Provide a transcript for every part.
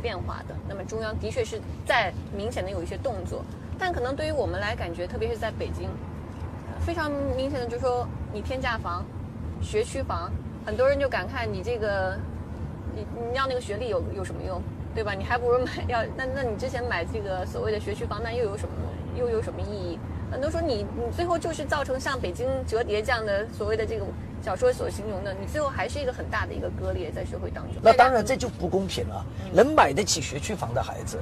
变化的。那么中央的确是在明显的有一些动作，但可能对于我们来感觉，特别是在北京，非常明显的就是说，你天价房、学区房，很多人就感慨你这个，你你要那个学历有有什么用，对吧？你还不如买要那那你之前买这个所谓的学区房，那又有什么又有什么意义？很多说你你最后就是造成像北京折叠这样的所谓的这种小说所形容的，你最后还是一个很大的一个割裂在社会当中。那当然这就不公平了。能买得起学区房的孩子，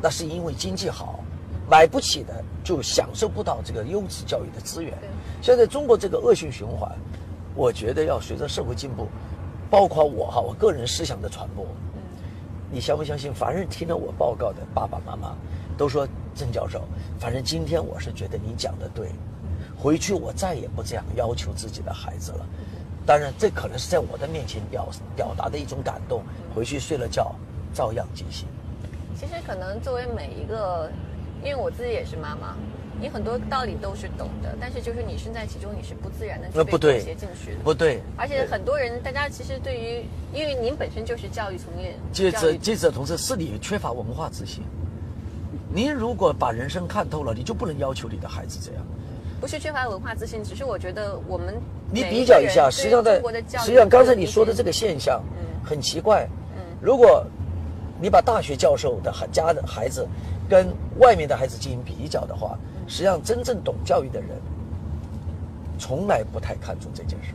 那是因为经济好；买不起的就享受不到这个优质教育的资源。现在中国这个恶性循环，我觉得要随着社会进步，包括我哈，我个人思想的传播。你相不相信？凡是听了我报告的爸爸妈妈，都说郑教授，反正今天我是觉得你讲的对，回去我再也不这样要求自己的孩子了。当然，这可能是在我的面前表表达的一种感动。回去睡了觉，照样进行。其实可能作为每一个，因为我自己也是妈妈，你很多道理都是懂的，但是就是你身在其中，你是不自然的去被裹挟进去的。不对。而且很多人，大家其实对于，因为您本身就是教育从业，记者记者同志是你缺乏文化自信。您如果把人生看透了，你就不能要求你的孩子这样。不是缺乏文化自信，只是我觉得我们你比较一下，实际上在实际上刚才你说的这个现象，很奇怪。嗯，如果你把大学教授的家的孩子跟外面的孩子进行比较的话，实际上真正懂教育的人，从来不太看重这件事。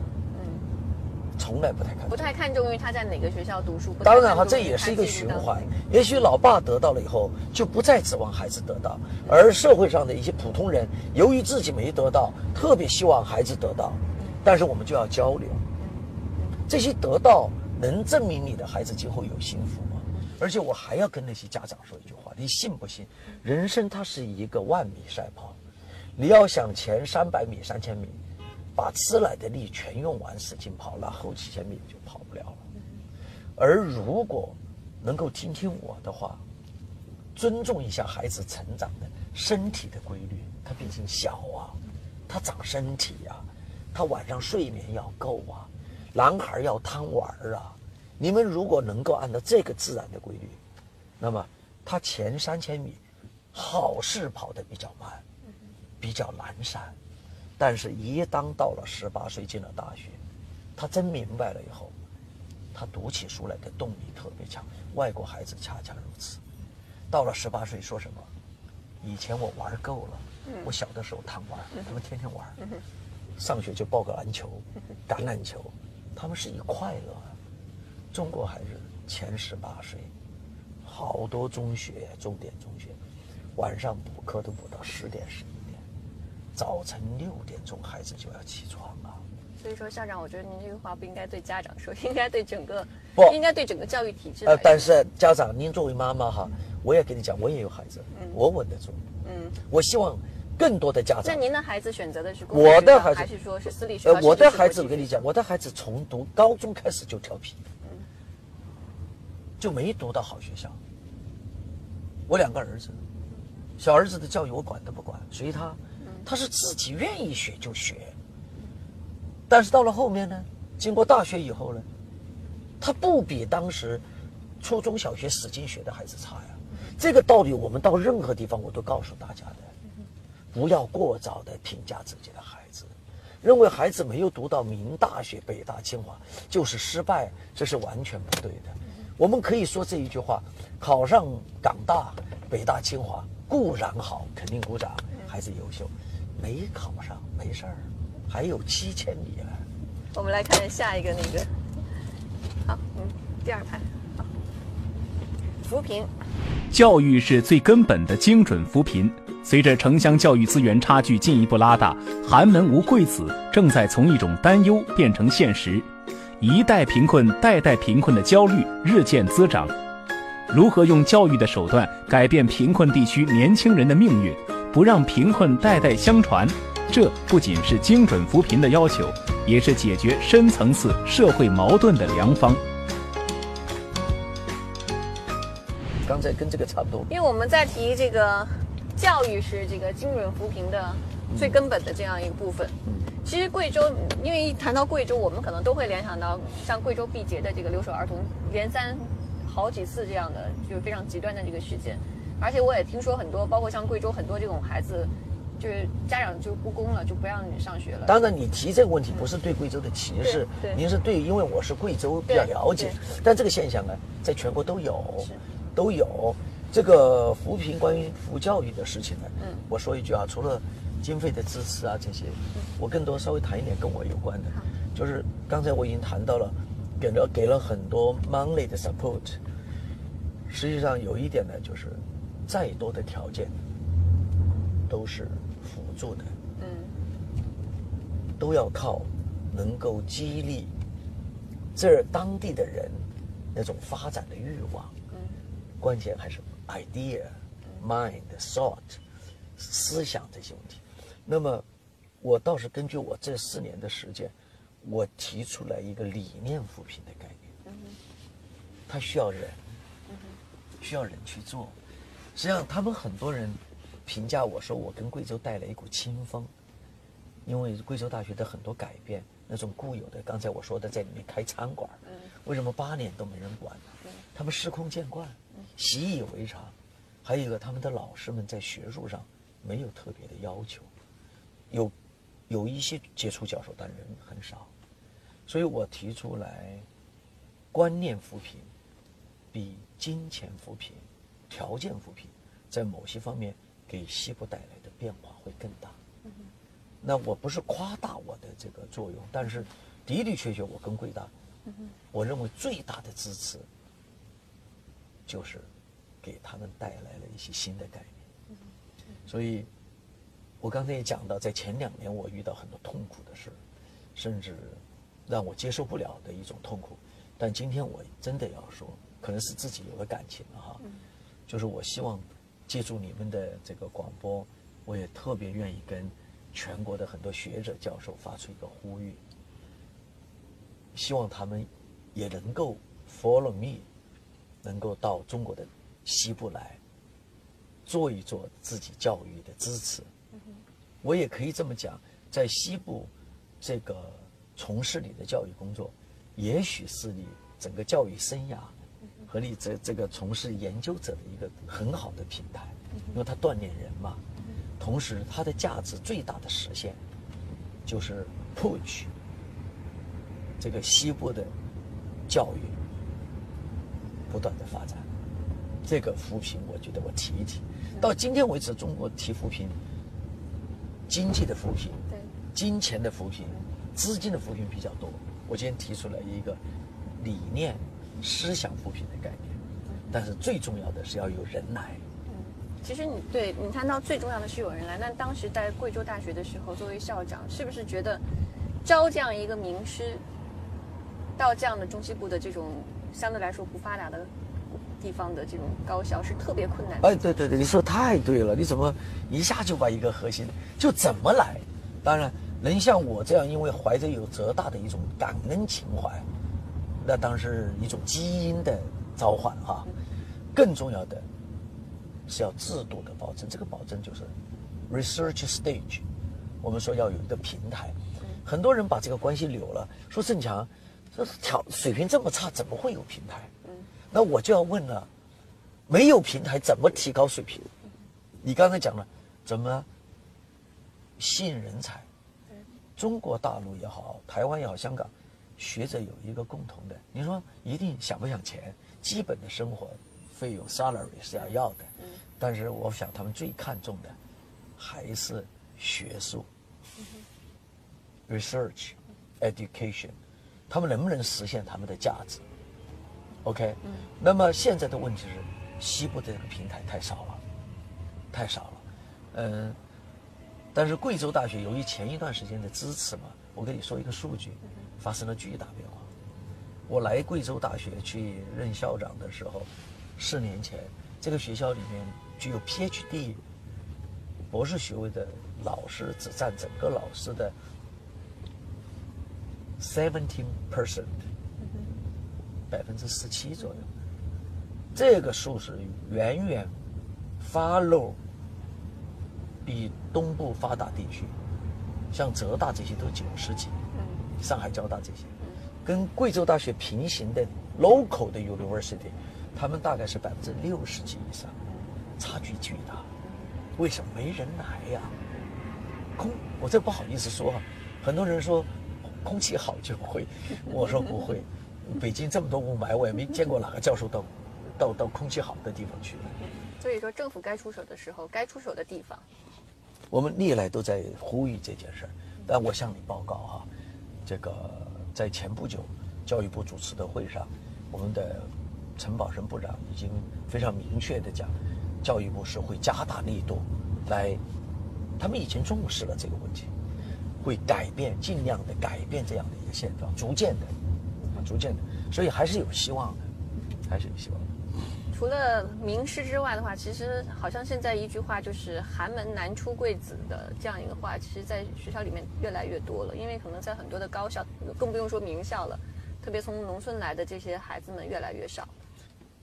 从来不太看，不太看重于他在哪个学校读书。当然哈，这也是一个循环。也许老爸得到了以后，就不再指望孩子得到，而社会上的一些普通人，由于自己没得到，特别希望孩子得到。但是我们就要交流，这些得到能证明你的孩子今后有幸福吗？而且我还要跟那些家长说一句话：你信不信？人生它是一个万米赛跑，你要想前三百米、三千米。把吃来的力全用完，使劲跑，那后几千米就跑不了了。而如果能够听听我的话，尊重一下孩子成长的身体的规律，他毕竟小啊，他长身体呀，他晚上睡眠要够啊，男孩要贪玩啊。你们如果能够按照这个自然的规律，那么他前三千米好事跑得比较慢，比较难闪。但是，一当到了十八岁进了大学，他真明白了以后，他读起书来的动力特别强。外国孩子恰恰如此，到了十八岁说什么？以前我玩够了，我小的时候贪玩，他们天天玩，上学就报个篮球、橄榄球，他们是以快乐。中国孩子前十八岁，好多中学、重点中学，晚上补课都补到十点十。早晨六点钟，孩子就要起床啊。所以说，校长，我觉得您这个话不应该对家长说，应该对整个不，应该对整个教育体制。呃，但是家长，您作为妈妈哈，我也跟你讲，我也有孩子，我稳得住。嗯，我希望更多的家长。那您的孩子选择的是我的孩子，还是说是私立学校？我的孩子，我跟你讲，我的孩子从读高中开始就调皮，嗯，就没读到好学校。我两个儿子，小儿子的教育我管都不管，随他。他是自己愿意学就学，但是到了后面呢，经过大学以后呢，他不比当时初中小学使劲学的孩子差呀。这个道理我们到任何地方我都告诉大家的，不要过早的评价自己的孩子，认为孩子没有读到名大学北大清华就是失败，这是完全不对的。我们可以说这一句话：考上港大、北大、清华固然好，肯定鼓掌，孩子优秀。没考上没事儿，还有七千米呢。我们来看下一个那个，好，嗯，第二排，好，扶贫。教育是最根本的精准扶贫。随着城乡教育资源差距进一步拉大，寒门无贵子正在从一种担忧变成现实，一代贫困、代代贫困的焦虑日渐滋长。如何用教育的手段改变贫困地区年轻人的命运？不让贫困代代相传，这不仅是精准扶贫的要求，也是解决深层次社会矛盾的良方。刚才跟这个差不多，因为我们在提这个教育是这个精准扶贫的最根本的这样一个部分。其实贵州，因为一谈到贵州，我们可能都会联想到像贵州毕节的这个留守儿童连三。好几次这样的，就是非常极端的这个事件。而且我也听说很多，包括像贵州很多这种孩子，就是家长就不供了，就不让你上学了。当然，你提这个问题不是对贵州的歧视，您是对，因为我是贵州比较了解。但这个现象呢，在全国都有，都有。这个扶贫关于扶教育的事情呢，嗯，我说一句啊，除了经费的支持啊这些，我更多稍微谈一点跟我有关的，就是刚才我已经谈到了，给了给了很多 money 的 support。实际上有一点呢，就是再多的条件都是辅助的，嗯，都要靠能够激励这当地的人那种发展的欲望，嗯，关键还是。idea, mind, thought，思想这些问题。那么，我倒是根据我这四年的时间，我提出来一个理念扶贫的概念。嗯它需要人，需要人去做。实际上，他们很多人评价我说，我跟贵州带来一股清风，因为贵州大学的很多改变，那种固有的，刚才我说的在里面开餐馆，为什么八年都没人管呢？他们司空见惯。习以为常，还有一个，他们的老师们在学术上没有特别的要求，有有一些杰出教授，但人很少，所以我提出来，观念扶贫比金钱扶贫、条件扶贫，在某些方面给西部带来的变化会更大。那我不是夸大我的这个作用，但是的的确确，我跟贵大，我认为最大的支持。就是给他们带来了一些新的概念，所以，我刚才也讲到，在前两年我遇到很多痛苦的事，甚至让我接受不了的一种痛苦。但今天我真的要说，可能是自己有了感情了哈，就是我希望借助你们的这个广播，我也特别愿意跟全国的很多学者教授发出一个呼吁，希望他们也能够 follow me。能够到中国的西部来做一做自己教育的支持，我也可以这么讲，在西部这个从事你的教育工作，也许是你整个教育生涯和你这这个从事研究者的一个很好的平台，因为它锻炼人嘛。同时，它的价值最大的实现就是 push 这个西部的教育。不断的发展，这个扶贫，我觉得我提一提。到今天为止，中国提扶贫，经济的扶贫，对，金钱的扶贫，资金的扶贫比较多。我今天提出了一个理念、思想扶贫的概念，但是最重要的是要有人来。嗯，其实你对你谈到最重要的是有人来。那当时在贵州大学的时候，作为校长，是不是觉得招这样一个名师到这样的中西部的这种？相对来说不发达的地方的这种高校是特别困难。哎，对对对，你说太对了。你怎么一下就把一个核心就怎么来？当然，能像我这样，因为怀着有浙大的一种感恩情怀，那当然是一种基因的召唤哈。更重要的是要制度的保证，这个保证就是 research stage。我们说要有一个平台，很多人把这个关系扭了，说郑强。这条水平这么差，怎么会有平台？嗯，那我就要问了，没有平台怎么提高水平？你刚才讲了，怎么吸引人才？中国大陆也好，台湾也好，香港，学者有一个共同的，你说一定想不想钱？基本的生活费用 salary 是要要的，嗯，但是我想他们最看重的还是学术，research education。他们能不能实现他们的价值？OK，嗯，那么现在的问题是，西部的这个平台太少了，太少了，嗯，但是贵州大学由于前一段时间的支持嘛，我跟你说一个数据，发生了巨大变化。我来贵州大学去任校长的时候，四年前，这个学校里面具有 PhD 博士学位的老师只占整个老师的。Seventeen percent，百分之十七左右，这个数是远远 follow 比东部发达地区，像浙大这些都九十几，上海交大这些，跟贵州大学平行的 local 的 university 他们大概是百分之六十几以上，差距巨大。为什么没人来呀？空，我这不好意思说啊，很多人说空气好就会，我说不会。北京这么多雾霾，我也没见过哪个教授到到到空气好的地方去。所以说，政府该出手的时候，该出手的地方，我们历来都在呼吁这件事儿。但我向你报告哈，这个在前不久教育部主持的会上，我们的陈宝生部长已经非常明确的讲，教育部是会加大力度来，他们已经重视了这个问题，会改变，尽量的改变这样的一个现状，逐渐的。逐渐的，所以还是有希望的，还是有希望。除了名师之外的话，其实好像现在一句话就是“寒门难出贵子”的这样一个话，其实在学校里面越来越多了。因为可能在很多的高校，更不用说名校了，特别从农村来的这些孩子们越来越少。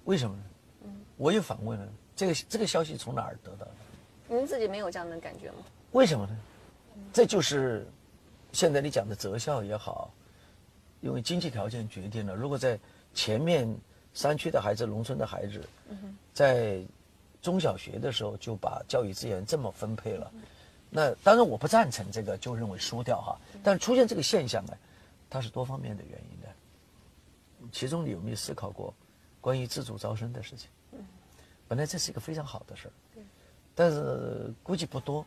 为什么呢？嗯，我也反问了，这个这个消息从哪儿得到的？您自己没有这样的感觉吗？为什么呢？这就是现在你讲的择校也好。因为经济条件决定了，如果在前面山区的孩子、农村的孩子，在中小学的时候就把教育资源这么分配了，那当然我不赞成这个，就认为输掉哈。但是出现这个现象呢，它是多方面的原因的。其中你有没有思考过关于自主招生的事情？本来这是一个非常好的事儿，但是估计不多，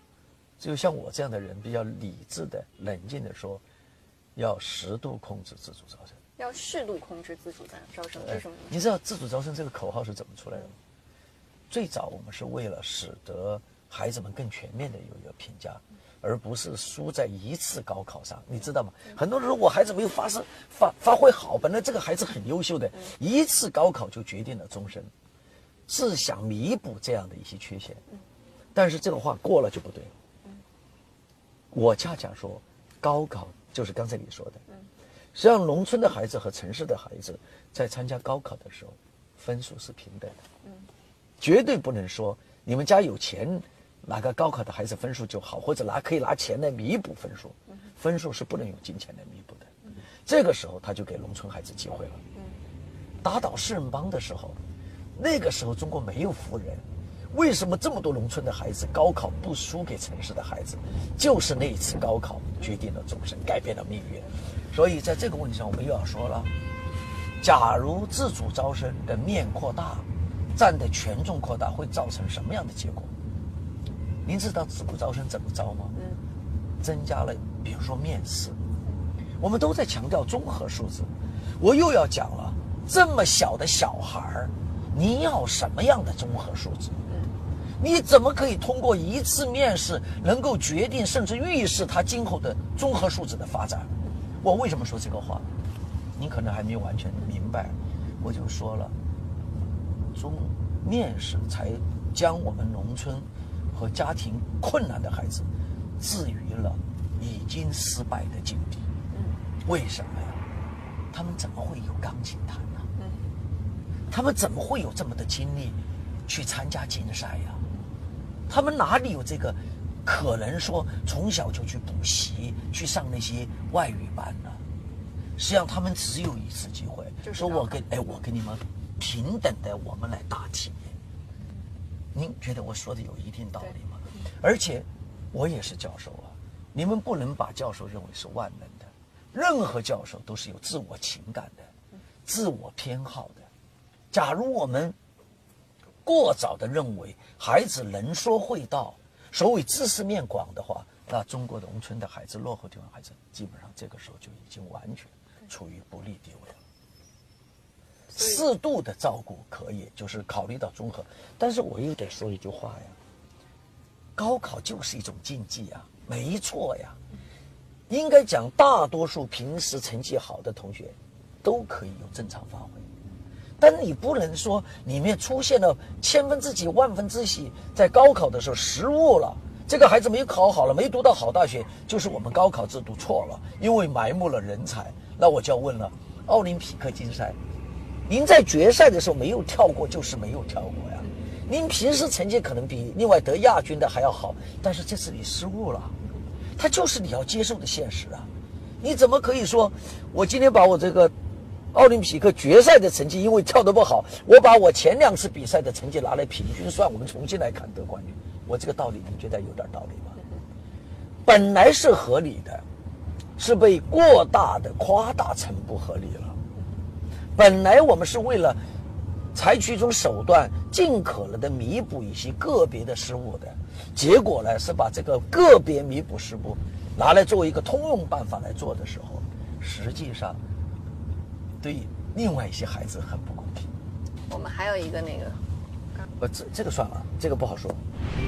只有像我这样的人比较理智的、冷静的说。要适度控制自主招生，要适度控制自主招招生，为什么？你知道自主招生这个口号是怎么出来的吗？最早我们是为了使得孩子们更全面的有一个评价，而不是输在一次高考上，你知道吗？很多人说我孩子没有发生发发挥好，本来这个孩子很优秀的，一次高考就决定了终身，是想弥补这样的一些缺陷，但是这个话过了就不对了。我恰恰说高考。就是刚才你说的，实际上农村的孩子和城市的孩子在参加高考的时候，分数是平等的，绝对不能说你们家有钱，哪个高考的孩子分数就好，或者拿可以拿钱来弥补分数，分数是不能用金钱来弥补的。这个时候他就给农村孩子机会了。打倒四人帮的时候，那个时候中国没有富人。为什么这么多农村的孩子高考不输给城市的孩子？就是那一次高考决定了终身，改变了命运。所以在这个问题上，我们又要说了：假如自主招生的面扩大，占的权重扩大，会造成什么样的结果？您知道自主招生怎么招吗？嗯，增加了，比如说面试，我们都在强调综合素质。我又要讲了，这么小的小孩儿，你要什么样的综合素质？你怎么可以通过一次面试能够决定甚至预示他今后的综合素质的发展？我为什么说这个话？你可能还没有完全明白。我就说了，中面试才将我们农村和家庭困难的孩子置于了已经失败的境地。为什么呀？他们怎么会有钢琴弹呢？他们怎么会有这么的精力去参加竞赛呀？他们哪里有这个可能说从小就去补习、去上那些外语班呢？实际上，他们只有一次机会，说我跟哎，我跟你们平等的，我们来打企业。您觉得我说的有一定道理吗？而且，我也是教授啊，你们不能把教授认为是万能的，任何教授都是有自我情感的、自我偏好的。假如我们过早的认为孩子能说会道，所谓知识面广的话，那中国农村的孩子、落后地方孩子，基本上这个时候就已经完全处于不利地位了。适度的照顾可以，就是考虑到综合，但是我又得说一句话呀：高考就是一种竞技啊，没错呀。应该讲，大多数平时成绩好的同学，都可以有正常发挥。但你不能说里面出现了千分之几、万分之几，在高考的时候失误了，这个孩子没有考好了，没读到好大学，就是我们高考制度错了，因为埋没了人才。那我就要问了，奥林匹克竞赛，您在决赛的时候没有跳过，就是没有跳过呀。您平时成绩可能比另外得亚军的还要好，但是这次你失误了，他就是你要接受的现实啊。你怎么可以说，我今天把我这个？奥林匹克决赛的成绩，因为跳得不好，我把我前两次比赛的成绩拿来平均算，我们重新来看得冠军。我这个道理，你觉得有点道理吗？本来是合理的，是被过大的夸大成不合理了。本来我们是为了采取一种手段，尽可能的弥补一些个别的失误的，结果呢是把这个个别弥补失误拿来作为一个通用办法来做的时候，实际上。对另外一些孩子很不公平。我们还有一个那个，呃，这这个算了，这个不好说。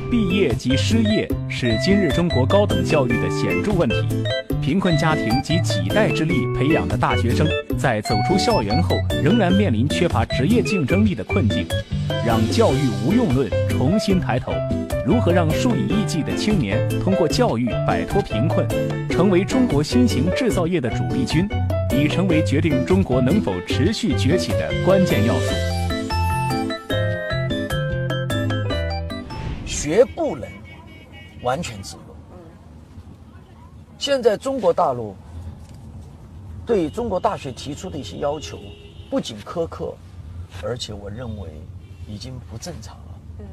毕业及失业是今日中国高等教育的显著问题。贫困家庭及几代之力培养的大学生，在走出校园后，仍然面临缺乏职业竞争力的困境。让教育无用论重新抬头，如何让数以亿计的青年通过教育摆脱贫困，成为中国新型制造业的主力军？已成为决定中国能否持续崛起的关键要素。学不能完全自由。现在中国大陆对中国大学提出的一些要求，不仅苛刻，而且我认为已经不正常了。嗯，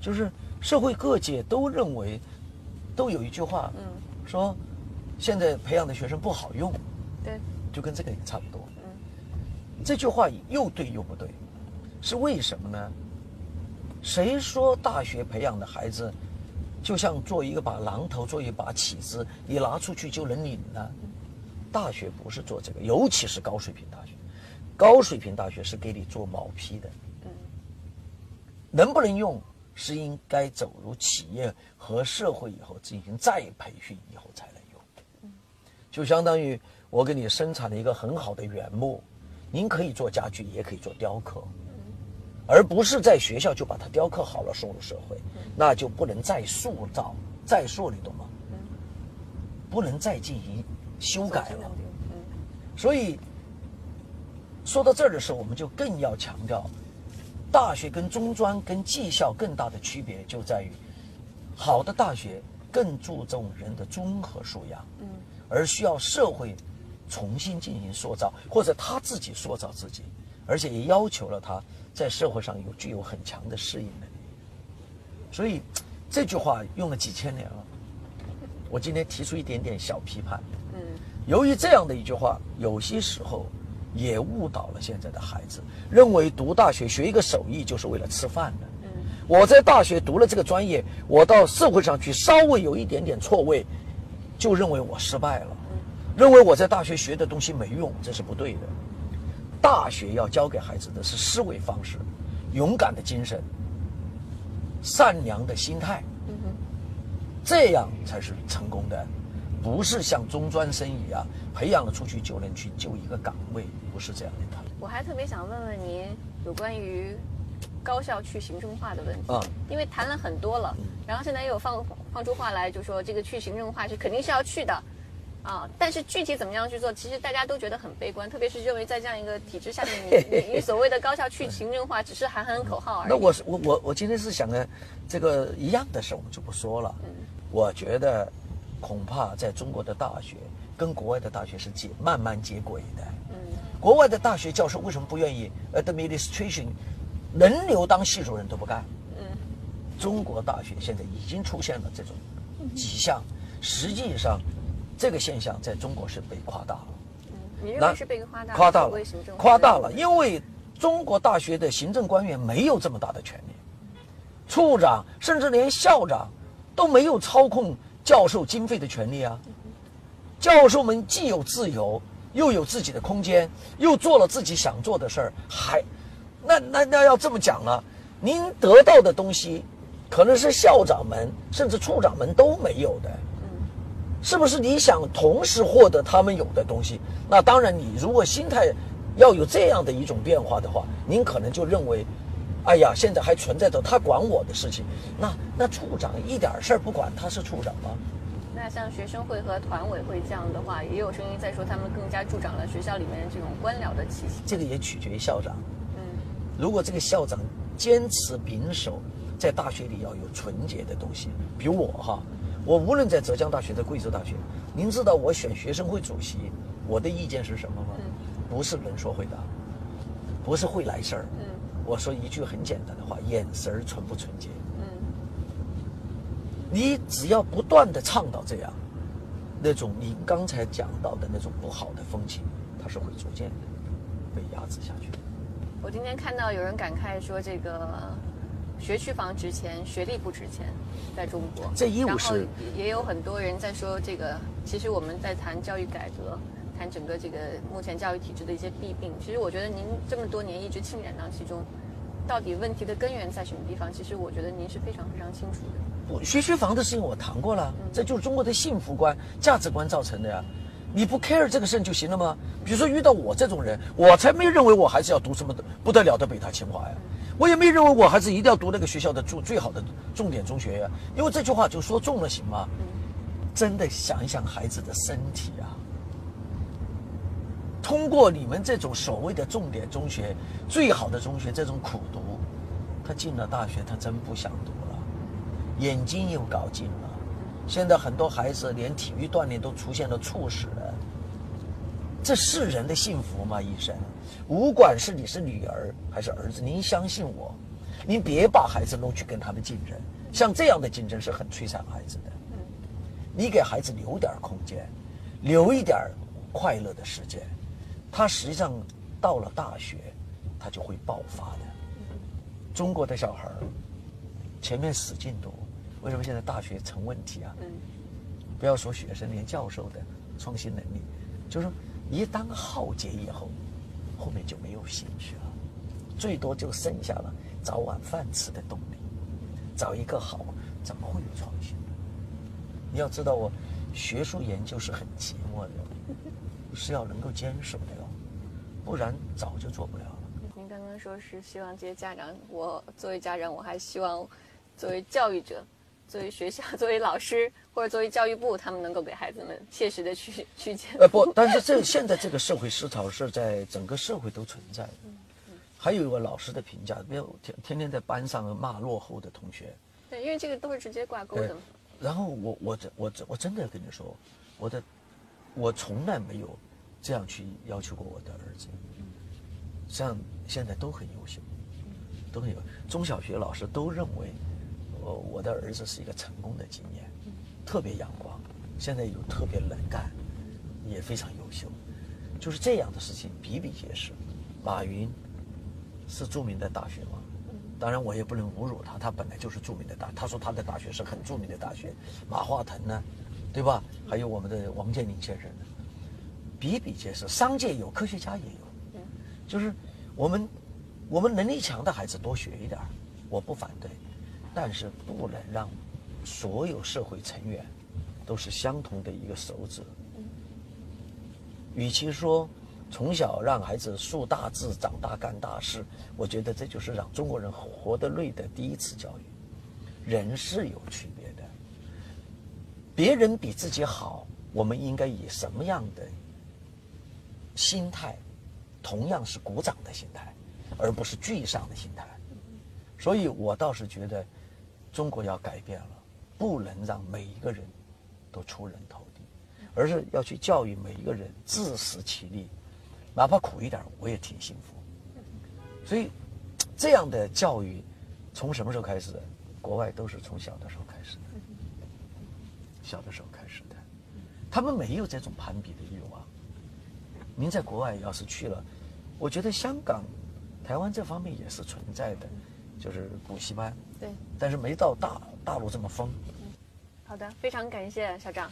就是社会各界都认为，都有一句话，嗯，说现在培养的学生不好用。对。就跟这个也差不多。这句话又对又不对，是为什么呢？谁说大学培养的孩子就像做一个把榔头，做一把起子，你拿出去就能拧呢？大学不是做这个，尤其是高水平大学。高水平大学是给你做毛坯的。能不能用，是应该走入企业和社会以后进行再培训以后才能用。就相当于。我给你生产了一个很好的原木，您可以做家具，也可以做雕刻，而不是在学校就把它雕刻好了送入社会，那就不能再塑造、再塑，你懂吗？不能再进行修改了。所以说到这儿的时候，我们就更要强调，大学跟中专跟技校更大的区别就在于，好的大学更注重人的综合素养，而需要社会。重新进行塑造，或者他自己塑造自己，而且也要求了他在社会上有具有很强的适应能力。所以这句话用了几千年了。我今天提出一点点小批判。嗯。由于这样的一句话，有些时候也误导了现在的孩子，认为读大学学一个手艺就是为了吃饭的。嗯。我在大学读了这个专业，我到社会上去稍微有一点点错位，就认为我失败了。认为我在大学学的东西没用，这是不对的。大学要教给孩子的是思维方式、勇敢的精神、善良的心态，这样才是成功的，不是像中专生一样培养了出去就能去就一个岗位，不是这样的。我还特别想问问您有关于高校去行政化的问题，因为谈了很多了，然后现在又有放放出话来，就说这个去行政化是肯定是要去的。啊，但是具体怎么样去做，其实大家都觉得很悲观，特别是认为在这样一个体制下面，你 你所谓的高校去行政化，只是喊喊口号而已。那我是我我我今天是想呢，这个一样的事我们就不说了。嗯，我觉得恐怕在中国的大学跟国外的大学是接慢慢接轨的。嗯，国外的大学教授为什么不愿意？Administration 轮流当系主任都不干。嗯，中国大学现在已经出现了这种迹象，实际上。这个现象在中国是被夸大了，你认为是被夸大？夸大了，夸大了，因为中国大学的行政官员没有这么大的权利，处长甚至连校长都没有操控教授经费的权利啊。教授们既有自由，又有自己的空间，又做了自己想做的事儿，还那那那要这么讲了，您得到的东西，可能是校长们甚至处长们都没有的。是不是你想同时获得他们有的东西？那当然，你如果心态要有这样的一种变化的话，您可能就认为，哎呀，现在还存在着他管我的事情。那那处长一点事儿不管，他是处长吗？那像学生会和团委会这样的话，也有声音在说，他们更加助长了学校里面这种官僚的气息。这个也取决于校长。嗯，如果这个校长坚持秉守，在大学里要有纯洁的东西，比如我哈。我无论在浙江大学，在贵州大学，您知道我选学生会主席，我的意见是什么吗？不是能说会道，不是会来事儿。嗯我说一句很简单的话，眼神儿纯不纯洁？嗯你只要不断的倡导这样，那种你刚才讲到的那种不好的风气，它是会逐渐的被压制下去的。我今天看到有人感慨说，这个学区房值钱，学历不值钱，在中国。这一五是也有很多人在说，这个其实我们在谈教育改革，谈整个这个目前教育体制的一些弊病。其实我觉得您这么多年一直浸染到其中，到底问题的根源在什么地方？其实我觉得您是非常非常清楚的。我，学区房的事情我谈过了，这就是中国的幸福观、价值观造成的呀。你不 care 这个事就行了吗？比如说遇到我这种人，我才没认为我孩子要读什么不得了的北大清华呀，我也没认为我孩子一定要读那个学校的最最好的重点中学呀。因为这句话就说中了，行吗？真的想一想孩子的身体啊。通过你们这种所谓的重点中学、最好的中学这种苦读，他进了大学，他真不想读了。眼睛又搞紧了。现在很多孩子连体育锻炼都出现了猝死，这是人的幸福吗？医生，无管是你是女儿还是儿子，您相信我，您别把孩子弄去跟他们竞争，像这样的竞争是很摧残孩子的。你给孩子留点空间，留一点快乐的时间，他实际上到了大学，他就会爆发的。中国的小孩前面使劲读，为什么现在大学成问题啊？不要说学生，连教授的创新能力，就是说一旦浩劫以后，后面就没有兴趣了，最多就剩下了找碗饭吃的动力。找一个好，怎么会有创新呢？你要知道，我学术研究是很寂寞的，是要能够坚守的哟，不然早就做不了了。您刚刚说是希望这些家长，我作为家长，我还希望作为教育者，作为学校、作为老师或者作为教育部，他们能够给孩子们切实的去去减呃不，但是这现在这个社会思潮是在整个社会都存在的。还有一个老师的评价，不要天天天在班上骂落后的同学。对，因为这个都是直接挂钩的嘛。，然后我我真我真我真的跟你说，我的我从来没有这样去要求过我的儿子，像现在都很优秀，都很有中小学老师都认为，呃，我的儿子是一个成功的经验，特别阳光，现在又特别能干，也非常优秀，就是这样的事情比比皆是。马云是著名的大学吗？当然，我也不能侮辱他，他本来就是著名的大，他说他的大学是很著名的大学。马化腾呢，对吧？还有我们的王健林先生呢，比比皆是。商界有，科学家也有，就是我们我们能力强的孩子多学一点，我不反对，但是不能让所有社会成员都是相同的一个手指。与其说从小让孩子树大志，长大干大事，我觉得这就是让中国人活得累的第一次教育。人是有区别的，别人比自己好，我们应该以什么样的心态？同样是鼓掌的心态，而不是沮丧的心态。所以我倒是觉得，中国要改变了，不能让每一个人都出人头地，而是要去教育每一个人自食其力，哪怕苦一点，我也挺幸福。所以，这样的教育从什么时候开始？国外都是从小的时候开始的，小的时候开始的，他们没有这种攀比的欲望。您在国外要是去了，我觉得香港、台湾这方面也是存在的，就是补习班，对，但是没到大大陆这么疯。好的，非常感谢校长。